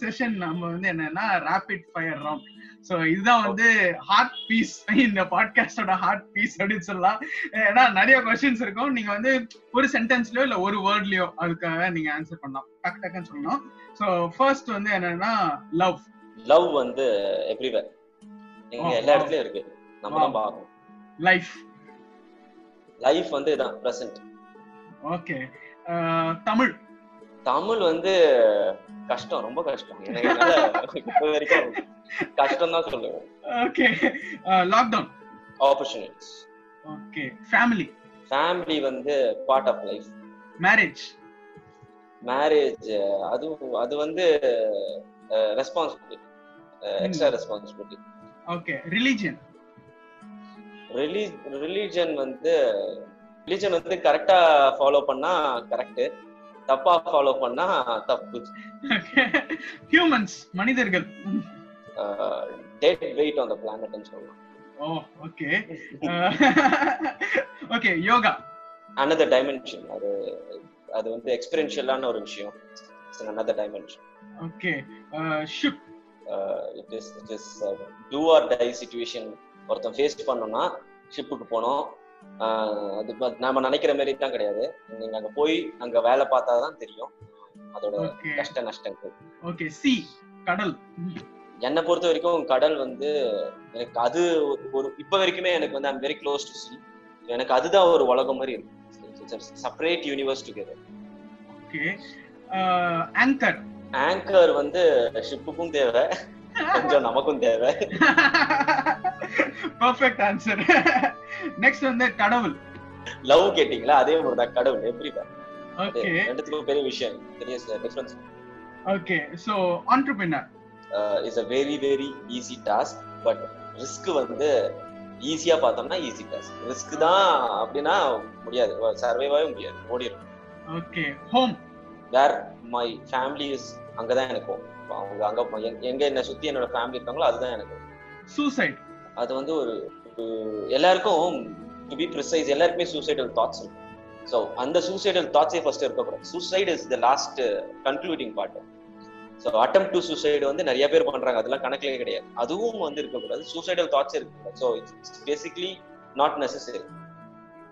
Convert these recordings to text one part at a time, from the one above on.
Session நம்ம வந்து என்னன்னா ரேபிட் ஃபயர் ரவுண்ட் சோ இதுதான் வந்து ஹார்ட் பீஸ் இந்த பாட்காஸ்டோட ஹார்ட் பீஸ் அப்படின்னு சொல்லலாம். ஏன்னா நிறைய கொஸ்டின்ஸ் இருக்கும். நீங்க வந்து ஒரு சென்டென்ஸ்லயோ இல்ல ஒரு வேர்ட்லயோ அதுக்காக நீங்க ஆன்சர் பண்ணலாம். டக்கு டக்குன்னு சொல்லணும். சோ ஃபர்ஸ்ட் வந்து என்னன்னா லவ் லவ் வந்து எவ்ரிவேர் Oh, எல்லா. இடத்துலயும் இருக்கு. நம்ம தான். பார்க்கணும். லைஃப் லைஃப் வந்து இதான் பிரசன்ட் ஓகே தமிழ். தமிழ் வந்து கஷ்டம் ரொம்ப கஷ்டம். எனக்கு வரைக்கும் கஷ்டம் தான் சொல்லுவேன் okay lockdown opportunities okay family family வந்து part of life marriage marriage அது அது வந்து responsibility extra responsibility okay religion ரிலீ religion வந்து ரிலீஜன் வந்து கரெக்டா ஃபாலோ பண்ணா கரெக்ட் தப்பா ஃபாலோ பண்ணா தப்பு ஹியூமன்ஸ் மனிதர்கள். டேட் வெயிட் ஆன் த பிளானட்னு சொல்லலாம். ஓ okay. Okay yoga. Another dimension அது அது வந்து எக்ஸ்பீரியன்ஷியலான ஒரு விஷயம். Another dimension okay. Ship it is it is do or die situation ஒருத்தன் ஃபேஸ் பண்ணோம்னா ஷிப்புக்கு போனோம். அது நாம நினைக்கிற மாதிரி தான் கிடையாது. நீங்க அங்க போய் அங்க வேலை பார்த்தா தான் தெரியும். அதோட கஷ்ட நஷ்டங்கள். ஓகே சி கடல். என்னை பொறுத்த வரைக்கும் கடல் வந்து எனக்கு அது ஒரு- ஒரு இப்ப வரைக்குமே எனக்கு வந்து I'm very close to sea எனக்கு அதுதான் ஒரு உலகம் மாதிரி இருக்கு. Separate universe together okay. Anchor anchor வந்து ஷிப்புக்கும் தேவை. கொஞ்சம் நமக்கும் தேவை. பர்ஃபெக்ட் ஆன்சர் நெக்ஸ்ட் வந்து கடவுள். லவ் கேட்டீங்களா? அதே மாதிரி தான் கடவுள் ஓகே ரெண்டுத்துக்கும் பெரிய விஷயம். பெரிய difference okay so entrepreneur is a very very easy task but risk வந்து ஈஸியா பார்த்தோம்னா ஈஸி டாஸ்க் ரிஸ்க் தான் அப்படின்னா முடியாது. சர்வைவாவே முடியாது. ஓடிடும் okay home where my family is அங்கதான் எனக்கு home. அவங்க அங்க எங்க- என்ன சுத்தி என்னோட ஃபேமிலி இருக்காங்களோ அதுதான் எனக்கு. சூசைட் அது வந்து ஒரு எல்லாருக்கும் டு பி ப்ரிசைஸ் எல்லாருக்குமே சூசைடல் தாட்ஸ் இருக்கும் ஸோ அந்த சூசைடல் தாட்ஸே ஃபர்ஸ்ட் இருக்கக்கூடாது. Suicide is the last concluding part so attempt to suicide வந்து நிறைய பேர் பண்றாங்க. அதெல்லாம் கணக்கிலே கிடையாது. அதுவும் வந்து இருக்கக்கூடாது. சூசைடல் தாட்ஸ் இருக்கக்கூடாது so it's basically not necessary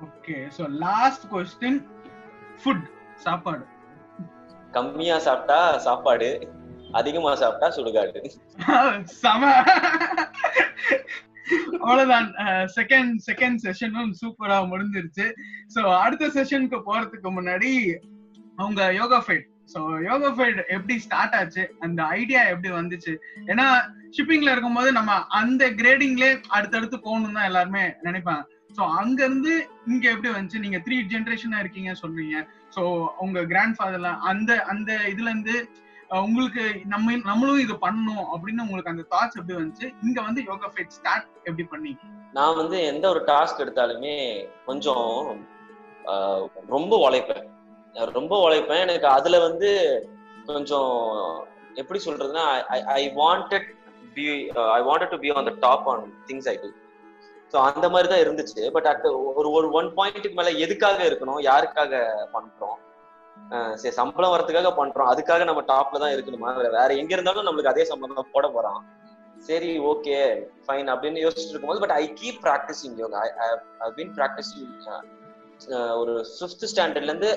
okay so last question food சாப்பாடு. கம்மியா சாப்பிட்டா சாப்பாடு. அதிகமா சாப்பிட்டா சுடுகாடு. சம. அவ்வளவுதான். செகண்ட் செகண்ட் செஷனும் சூப்பரா முடிஞ்சிருச்சு. சோ அடுத்த செஷனுக்கு போறதுக்கு முன்னாடி அவங்க yoga fight so yoga fight எப்படி ஸ்டார்ட் ஆச்சு? அந்த ஐடியா எப்படி வந்துச்சு? ஏன்னா ஷிப்பிங்ல இருக்கும்போது நம்ம அந்த கிரேடிங்ல அடுத்தடுத்து போகணும் தான் எல்லாருமே நினைப்பாங்க. சோ அங்க இருந்து இங்க எப்படி வந்துச்சு? நீங்க த்ரீ ஜென்ரேஷனா இருக்கீங்க சொல்றீங்க. சோ உங்க கிராண்ட் ஃபாதர்லாம் அந்த அந்த இதுல இருந்து உங்களுக்கு நம்ம நம்மளும் இது பண்ணணும் அப்படின்னு உங்களுக்கு அந்த தாட்ஸ் எப்படி வந்துச்சு? இங்க வந்து யோகா ஃபைட் ஸ்டார்ட் எப்படி பண்ணி நான் வந்து எந்த ஒரு டாஸ்க் எடுத்தாலுமே கொஞ்சம் ரொம்ப உழைப்பேன். நான் ரொம்ப உழைப்பேன். எனக்கு அதுல வந்து கொஞ்சம் எப்படி சொல்றதுன்னா I wanted be I wanted to be on the top on things I do so அந்த மாதிரி தான் இருந்துச்சு. பட் அட் ஒரு ஒரு ஒன் பாயிண்ட்டுக்கு மேல எதுக்காக இருக்கணும்? யாருக்காக பண்றோம்? சரி சம்பளம் வரதுக்காக பண்றோம். அதுக்காக நம்ம டாப்ல தான் இருக்கணுமா? வேற- எங்க இருந்தாலும் நம்மளுக்கு அதே சம்பளம் தான் போட போறான். சரி ஓகே ஃபைன் அப்படின்னு யோசிச்சுட்டு இருக்கும்போது but I keep practising yoga I been practising ஒரு ஃபிஃப்த் ஸ்டாண்டர்ட்ல இருந்து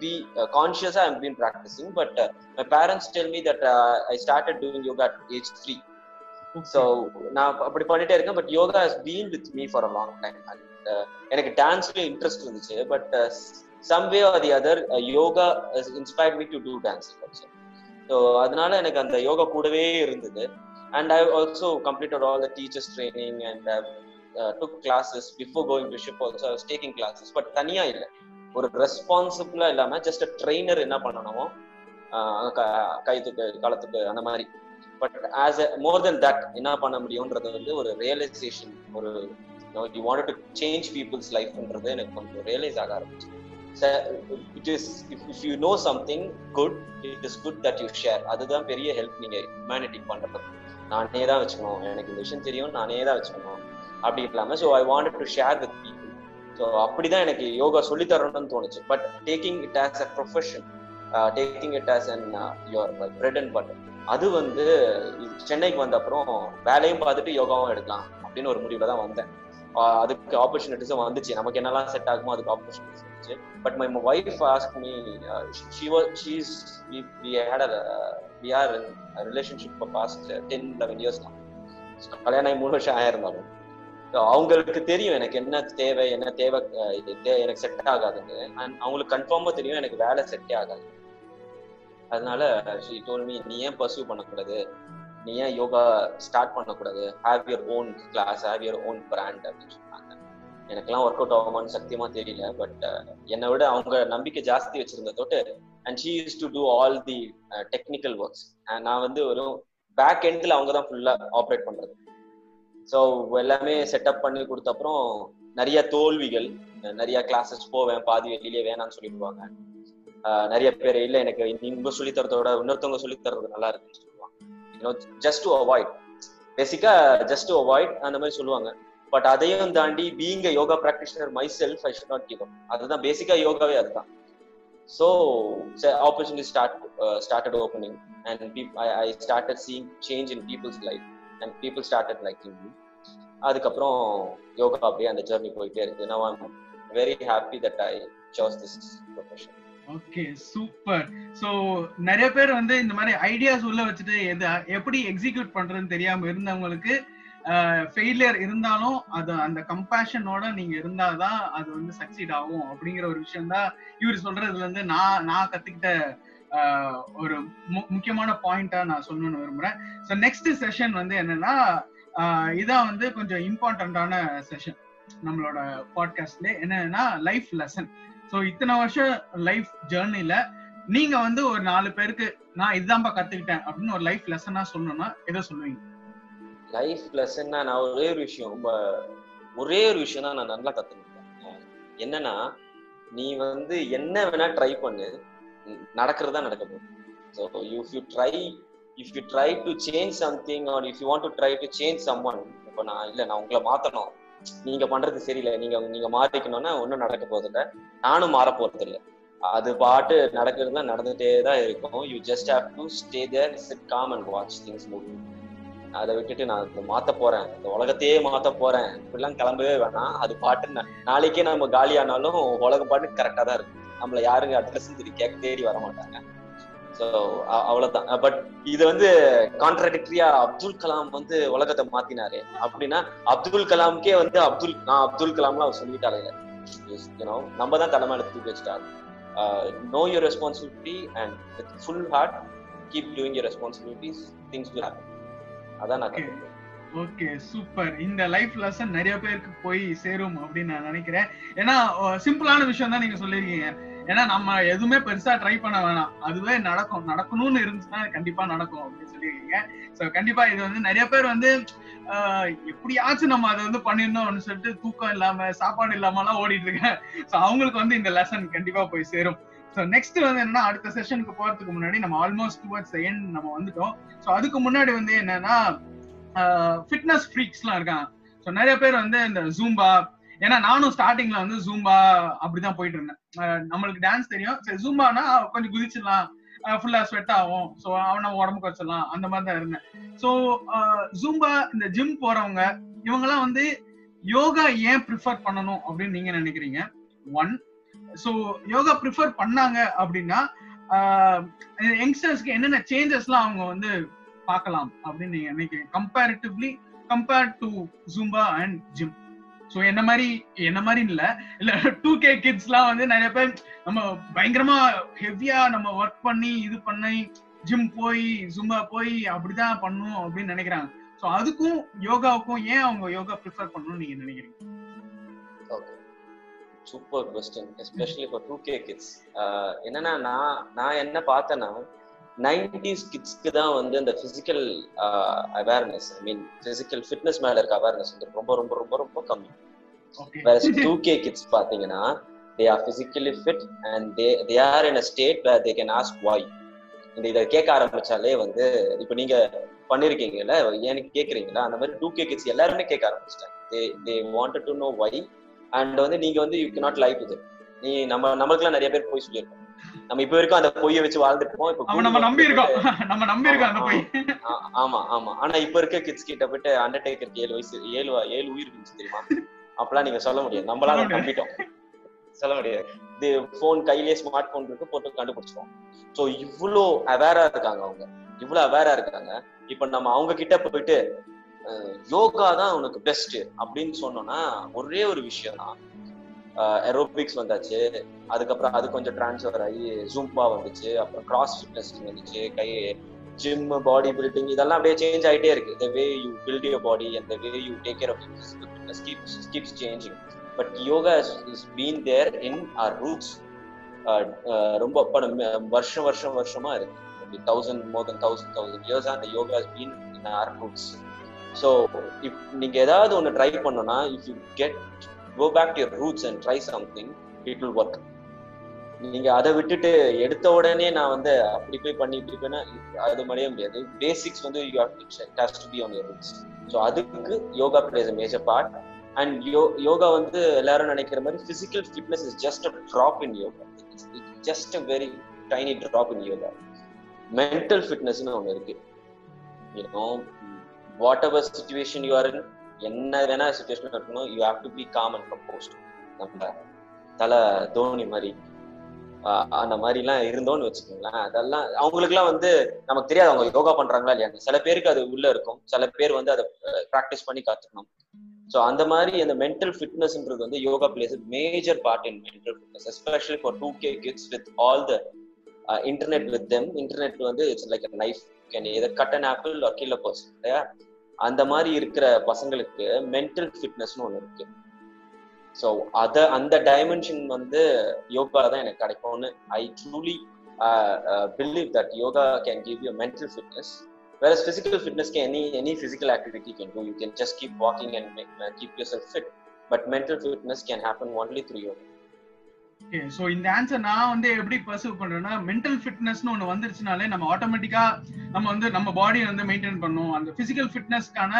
be கான்சியஸா I been practising but my parents tell me that I started doing yoga at age three so நான் அப்படி பண்ணிட்டே இருக்கேன் but yoga has been with me for a long time and எனக்கு டான்ஸ்லயும் interest இருந்துச்சு but some way or the other yoga inspired me to do dance also so அதனால எனக்கு அந்த யோகா கூடவே இருந்தது. And I also completed all the teachers training and took classes before going to ship also taking classes but தனியா இல்லை. ஒரு ரெஸ்பான்சிபிளா இல்லாம just a trainer என்ன பண்ணணுமோ கைத்துக்கு காலத்துக்கு அந்த மாதிரி. But as a more then that என்ன பண்ண முடியும்ன்றது வந்து ஒரு ரியலைசேஷன் ஒரு you want to change people's லைஃப்ன்றது எனக்கு கொஞ்சம் ரியலைஸ் ஆக ஆரம்பிச்சு it is if you know something good it is good that you share அதுதான் பெரிய ஹெல்ப் நீங்க ஹியூமனிட்டி பண்றது நானே தான் வச்சுக்கணும். எனக்கு இந்த விஷயம் தெரியும். நானே தான் வச்சுக்கணும். அப்படி இல்லாம so I want to share with people so அப்படிதான் எனக்கு யோகா சொல்லி தரணும்னு தோணுச்சு. But taking it as a profession taking it as an your bread and butter அது வந்து சென்னைக்கு வந்த அப்புறம் வேலையும் பார்த்துட்டு யோகாவும் எடுக்கலாம். அப்படின்னு ஒரு முடிவுல தான் வந்தேன். அதுக்கு ஆப்பர்ச்சுனிட்டிஸும் வந்துச்சு. நமக்கு என்னெல்லாம் செட் ஆகுமோ அதுக்கு ஆப்பர்ச்சுனிட்டிஸ் வந்துச்சு. But my wife ask me she was she's we had a we are relationship past ten eleven years தான் கல்யாணம் ஆகி மூணு வருஷம் ஆயிருந்தாலும் அவங்களுக்கு தெரியும் எனக்கு என்ன தேவை என்ன தேவை எனக்கு செட் ஆகாதுன்னு. அண்ட் அவங்களுக்கு கன்ஃபார்மா தெரியும் எனக்கு வேலை செட்டே ஆகாது. அதனால ஷீ டோல் மீ நீ ஏன் பர்சியூ பண்ணக்கூடாது? நீ ஏன் யோகா ஸ்டார்ட் பண்ணக்கூடாது? Have your own class have your own brand அப்படின்னு சொன்னாங்க. எனக்கெல்லாம் ஒர்க் அவுட் ஆகுமான்னு சத்தியமா தெரியல பட் uh, என்னை விட அவங்க நம்பிக்கை ஜாஸ்தி வச்சிருந்த தொட்டு and she use to do all the technical works நான் வந்து ஒரு பேக் எண்டில் அவங்க தான் ஃபுல்லா ஆப்ரேட் பண்றது. ஸோ எல்லாமே செட்டப் பண்ணி கொடுத்த அப்புறம் நிறைய தோல்விகள் நிறைய கிளாஸஸ் போவேன் பாதி வெளியிலே வேணாம்னு சொல்லிடுவாங்க. Uh, நிறைய பேர் இல்லை எனக்கு இவங்க சொல்லி தரதோட இன்னொருத்தவங்க சொல்லி தர்றது நல்லா இருக்குன்னு just to avoid basically just to avoid அந்த மாதிரி சொல்லுவாங்க. பட் அதையும் தாண்டி being yoga practitioner my self I should not give up அதுதான் பேசிக்கா யோகாவே அதுதான். So opportunity start started opening and I started seeing change in people's life and people started liking me அதுக்கப்புறம் யோகா அப்படியே அந்த ஜெர்னி போயிட்டே இருக்கு. நான் very happy that I chose this profession okay super so நிறைய பேர் வந்து இந்த மாதிரி ஐடியாஸ் உள்ள வச்சுட்டு எது எப்படி எக்ஸிக்யூட் பண்றதுன்னு தெரியாம இருந்தவங்களுக்கு ஃபெயிலியர் இருந்தாலும் அது அந்த கம்பேஷனோட நீங்க இருந்தாதான் அது வந்து சக்சீட் ஆகும் அப்படிங்கிற ஒரு விஷயம் தான் இவர் சொல்றதுல இருந்து நான் நான் கத்துக்கிட்ட ஒரு முக்கியமான பாயிண்டா நான் சொல்லணும்னு விரும்புறேன். ஸோ நெக்ஸ்ட் செஷன் வந்து என்னன்னா இதான் வந்து கொஞ்சம் இம்பார்ட்டன்டான செஷன் நம்மளோட பாட்காஸ்ட்ல என்னன்னா லைஃப் லெசன் ஸோ இத்தனை வருஷம் லைஃப் ஜேர்னில நீங்க வந்து ஒரு நாலு பேருக்கு நான் இதுதான்ப்பா கத்துக்கிட்டேன் அப்படின்னு ஒரு லைஃப் லெசனா சொல்லணும்னா எதை சொல்லுவீங்க? லைஃப் லெசன்னா நான் ஒரே ஒரு விஷயம் ரொம்ப ஒரே ஒரு விஷயம் தான் நான் நல்லா கத்துக்கிட்டேன். என்னன்னா நீ வந்து என்ன வேணா ட்ரை பண்ணு. நடக்கிறதா நடக்க போகுது. So if you try if you try to change something or if you want to try to change someone இப்போ நான் இல்லை நான் உங்களை மாத்தணும். நீங்க பண்றது சரியில்லை. நீங்க நீங்க மாறிக்கணும்னா ஒன்றும் நடக்க போறது இல்லை நானும் மாற போறது இல்லை அது பாட்டு நடக்கிறது தான் நடந்துட்டே தான் இருக்கும். You just have to stay there sit calm and watch things movie அதை விட்டுட்டு நான் மாத்த போறேன். இந்த உலகத்தையே மாத்த போறேன். இப்படிலாம் கிளம்பவே வேணாம். அது பாட்டு நாளைக்கே நம்ம காலியானாலும் உலகம் பாட்டு கரெக்டா தான் இருக்கும். நம்மள யாருங்க அட்ரஸ் தேடி கேட்க தேடி வர மாட்டாங்க. ஸோ அவ்வளவுதான். பட் இது வந்து கான்ட்ராடிக்டரியா அப்துல் கலாம் வந்து உலகத்தை மாத்தினாரு. அப்படின்னா அப்துல் கலாமுக்கே வந்து அப்துல் நான் அப்துல் கலாம்லாம் அவர் சொல்லிட்டாரு. யூனோ நம்ம தான் தலைமை எடுத்து வச்சுட்டாரு. Know your responsibility and with full heart keep doing your responsibilities things will happen அதான் நான் ஓகே சூப்பர் இந்த லைஃப் லெசன் நிறைய பேருக்கு போய் சேரும் அப்படின்னு நான் நினைக்கிறேன். ஏன்னா சிம்பிளான விஷயம் தான் நீங்க சொல்லிருக்கீங்க ஏன்னா நம்ம எதுவுமே பெருசா ட்ரை பண்ண வேணாம். அதுவே நடக்கும். நடக்கணும்னு இருந்துச்சுன்னா கண்டிப்பா நடக்கும் அப்படின்னு சொல்லியிருக்கீங்க. ஸோ கண்டிப்பா இது வந்து நிறைய பேர் வந்து எப்படியாச்சும் நம்ம அதை வந்து பண்ணிடணும் அப்படின்னு சொல்லிட்டு தூக்கம் இல்லாம சாப்பாடு இல்லாம எல்லாம் ஓடிட்டு இருக்கேன் ஸோ அவங்களுக்கு வந்து இந்த லெசன் கண்டிப்பா போய் சேரும். ஸோ நெக்ஸ்ட் வந்து என்னன்னா அடுத்த செஷனுக்கு போறதுக்கு முன்னாடி நம்ம ஆல்மோஸ்ட் டுவர்ட்ஸ் எண்ட் நம்ம வந்துட்டோம். ஸோ அதுக்கு முன்னாடி வந்து என்னன்னா ஃபிட்னஸ் ஃப்ரீக்ஸ்லாம் இருக்காங்க. ஸோ நிறைய பேர் வந்து இந்த ஜூம்பா ஏன்னா நானும் ஸ்டார்டிங்ல வந்து ஜூம்பா அப்படிதான் போயிட்டு இருந்தேன். நம்மளுக்கு டான்ஸ் தெரியும். சரி ஜூம்பானா கொஞ்சம் குதிச்சிடலாம். ஃபுல்லா ஸ்வெட் ஆகும். ஸோ அவனை உடம்பு குறைச்சிடலாம் அந்த மாதிரி தான் இருந்தேன். ஸோ ஜூம்பா இந்த ஜிம் போறவங்க இவங்கெல்லாம் வந்து யோகா ஏன் ப்ரிஃபர் பண்ணணும் அப்படின்னு நீங்க நினைக்கிறீங்க? ஒன் ஸோ யோகா ப்ரிஃபர் பண்ணாங்க அப்படின்னா யங்ஸ்டர்ஸ்க்கு என்னென்ன சேஞ்சஸ்லாம் அவங்க வந்து பார்க்கலாம் அப்படின்னு நீங்க நினைக்கிறீங்க? Comparatively compared to Zumba and gym so என்ன மாதிரி என்ன மாதிரி இல்ல. இல்ல டூ கே கிட்ஸ் எல்லாம் வந்து நிறைய பேர் நம்ம பயங்கரமா ஹெவியா நம்ம ஒர்க் பண்ணி இது பண்ணி ஜிம் போய் ஜும்பா போய் அப்படிதான் பண்ணணும் அப்படின்னு நினைக்கிறாங்க. சோ அதுக்கும் யோகாவுக்கும் ஏன் அவங்க யோகா ப்ரிஃபர் பண்ணணும்னு நீங்க நினைக்கிறீங்க? Super question especially for two K kids என்னன்னா நான் நான் என்ன பார்த்தேன்னா நைன்டிஸ் கிட்ஸ்க்கு தான் வந்து அந்த physical awareness I mean physical fitness மேல இருக்க அவேர்னஸ் வந்து ரொம்ப ரொம்ப ரொம்ப ரொம்ப கம்மி. வேற டூ கே கிட்ஸ் பாத்தீங்கன்னா they are physically fit and they they are in a state where they can ask why இந்த இதை கேட்க ஆரம்பிச்சாலே வந்து இப்போ நீங்க பண்ணிருக்கீங்கல்ல எனக்கு கேக்குறீங்களா? அந்த மாதிரி டூ கே கிட்ஸ் எல்லாருமே கேட்க ஆரம்பிச்சிட்டாங்க. They they wanted to know why and வந்து நீங்க வந்து யூ நாட் லைக் இது நீ நம்ம நம்மளுக்குலாம் நிறைய பேர் போய் சொல்லியிருக்கோம் நம்ம இப்ப வரைக்கும் அந்த பொய்யை வச்சு வாழ்ந்துட்டு இருக்கோம் இப்ப நம்ம நம்பி இருக்கோம். நம்ம நம்பி இருக்கோம் அந்த போய். ஆமா ஆமா. ஆனா இப்ப இருக்க கிட்ஸ் கிட்ட போயிட்டு அண்டர்டேக்கருக்கு ஏழு வயசு ஏழு ஏழு உயிர் இருந்துச்சு தெரியுமா? அப்பெல்லாம் நீங்க சொல்ல முடியாது. நம்மளால. நம்பிட்டோம். சொல்ல முடியாது. இது போன் கையிலேயே ஸ்மார்ட் போன் இருக்கு போட்டு கண்டுபிடிச்சிருவோம் சோ இவ்ளோ அவேரா இருக்காங்க அவங்க. இவ்ளோ அவேரா இருக்காங்க. இப்ப நம்ம அவங்க கிட்ட போயிட்டு யோகா தான் உனக்கு பெஸ்ட் அப்படின்னு சொன்னோம்னா ஒரே ஒரு விஷயம் தான் ஏரோபிக்ஸ் வந்தாச்சு. அதுக்கப்புறம் அது கொஞ்சம் டிரான்ஸ்ஃபர் ஆகி ஜூம்பா வந்துச்சு. அப்புறம் கிராஸ் ஃபிட்னஸ் வந்துச்சு. கை ஜிம் பாடி பில்டிங் இதெல்லாம் அப்படியே சேஞ்ச் ஆகிட்டே இருக்கு. The way you build your body and the way you take care of fitness keeps keeps changing but yoga is been there in our roots ரொம்ப படம் வருஷம் வருஷம் வருஷமா இருக்கு. Thousand more then thousand thousand years அந்த yoga is been in our roots so if நீங்கள் ஏதாவது ஒன்று ட்ரை பண்ணோன்னா if you get go back to roots and try something it will work நீங்க அதை விட்டுட்டு எடுத்த உடனே நான் வந்து அப்படி போய் பண்ணி இப்படி போனா அது முடிய முடியாது. பேசிக்ஸ் வந்து you have to be on your roots so அதுக்கு yoga plays a major part and யோ யோகா வந்து எல்லாரும் நினைக்கிற மாதிரி physical fitness is just a drop in yoga just a very tiny drop in yoga mental ஃபிட்னஸ்னு ஒன்று இருக்கு. You know whatever situation you are in என்ன வேணா situation இருக்கணும் you have to be calm and composed நம்ம தலை தோனி மாதிரி அந்த மாதிரி எல்லாம் இருந்தோம்னு வச்சுக்கோங்களேன். அதெல்லாம் அவங்களுக்கு எல்லாம் வந்து நமக்கு தெரியாது அவங்க யோகா பண்றாங்களா இல்லையா. சில பேருக்கு அது உள்ள இருக்கும். சில பேர் வந்து அதை ப்ராக்டிஸ் பண்ணி கத்துக்கணும். ஸோ அந்த மாதிரி அந்த மென்டல் ஃபிட்னஸ்ன்றது வந்து yoga plays major part in mental fitness especially for two K kids with all the internet with them internet வந்து it's like knife can either cut an apple or kill a person இல்லையா? அந்த மாதிரி இருக்கிற பசங்களுக்கு mental ஃபிட்னஸ்னு ஒன்று இருக்கு so அத அந்த டைமென்ஷன் வந்து யோகா தான் எனக்கு கிடைக்கும்னு I truly believe that yoga can give you mental fitness வேற physical ஃபிட்னஸ்க்கு any any physical activity can do you can just keep walking and keep your self fit but mental fitness can happen only through yoga okay so இந்த answer நான் வந்து எப்படி perceive பண்றேன்னா mental ஃபிட்னஸ்னு ஒன்று வந்துருச்சுனாலே நம்ம ஆட்டோமேட்டிக்கா நம்ம வந்து நம்ம பாடியை வந்து மெயின்டைன் பண்ணும். அந்த பிசிக்கல் ஃபிட்னஸ்க்கான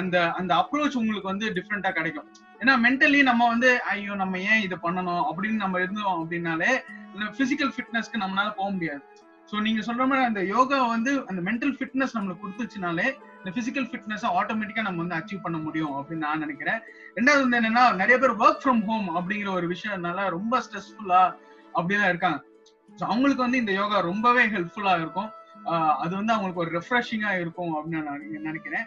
அந்த அந்த அப்ரோச் உங்களுக்கு வந்து டிஃப்ரெண்டா கிடைக்கும். ஏன்னா மென்டலி நம்ம வந்து ஐயோ நம்ம ஏன் இதை பண்ணணும் அப்படின்னு நம்ம இருந்தோம் அப்படின்னாலே இந்த பிசிக்கல் ஃபிட்னஸ்க்கு நம்மளால போக முடியாது. ஸோ நீங்க சொல்ற மாதிரி அந்த யோகா வந்து அந்த மென்டல் ஃபிட்னஸ் நம்மளுக்கு கொடுத்துச்சுனாலே இந்த பிசிக்கல் ஃபிட்னஸ் ஆட்டோமேட்டிக்கா நம்ம வந்து அச்சீவ் பண்ண முடியும் அப்படின்னு நான் நினைக்கிறேன். ரெண்டாவது வந்து என்னன்னா நிறைய பேர் ஒர்க் ஃப்ரம் ஹோம் அப்படிங்கிற ஒரு விஷயம்னால ரொம்ப ஸ்ட்ரெஸ்ஃபுல்லா அப்படிதான் இருக்காங்க. ஸோ அவங்களுக்கு வந்து இந்த யோகா ரொம்பவே ஹெல்ப்ஃபுல்லா இருக்கும். ஆஹ் அது வந்து அவங்களுக்கு ஒரு ரெஃப்ரெஷிங்கா இருக்கும் அப்படின்னு நான் நினைக்கிறேன்.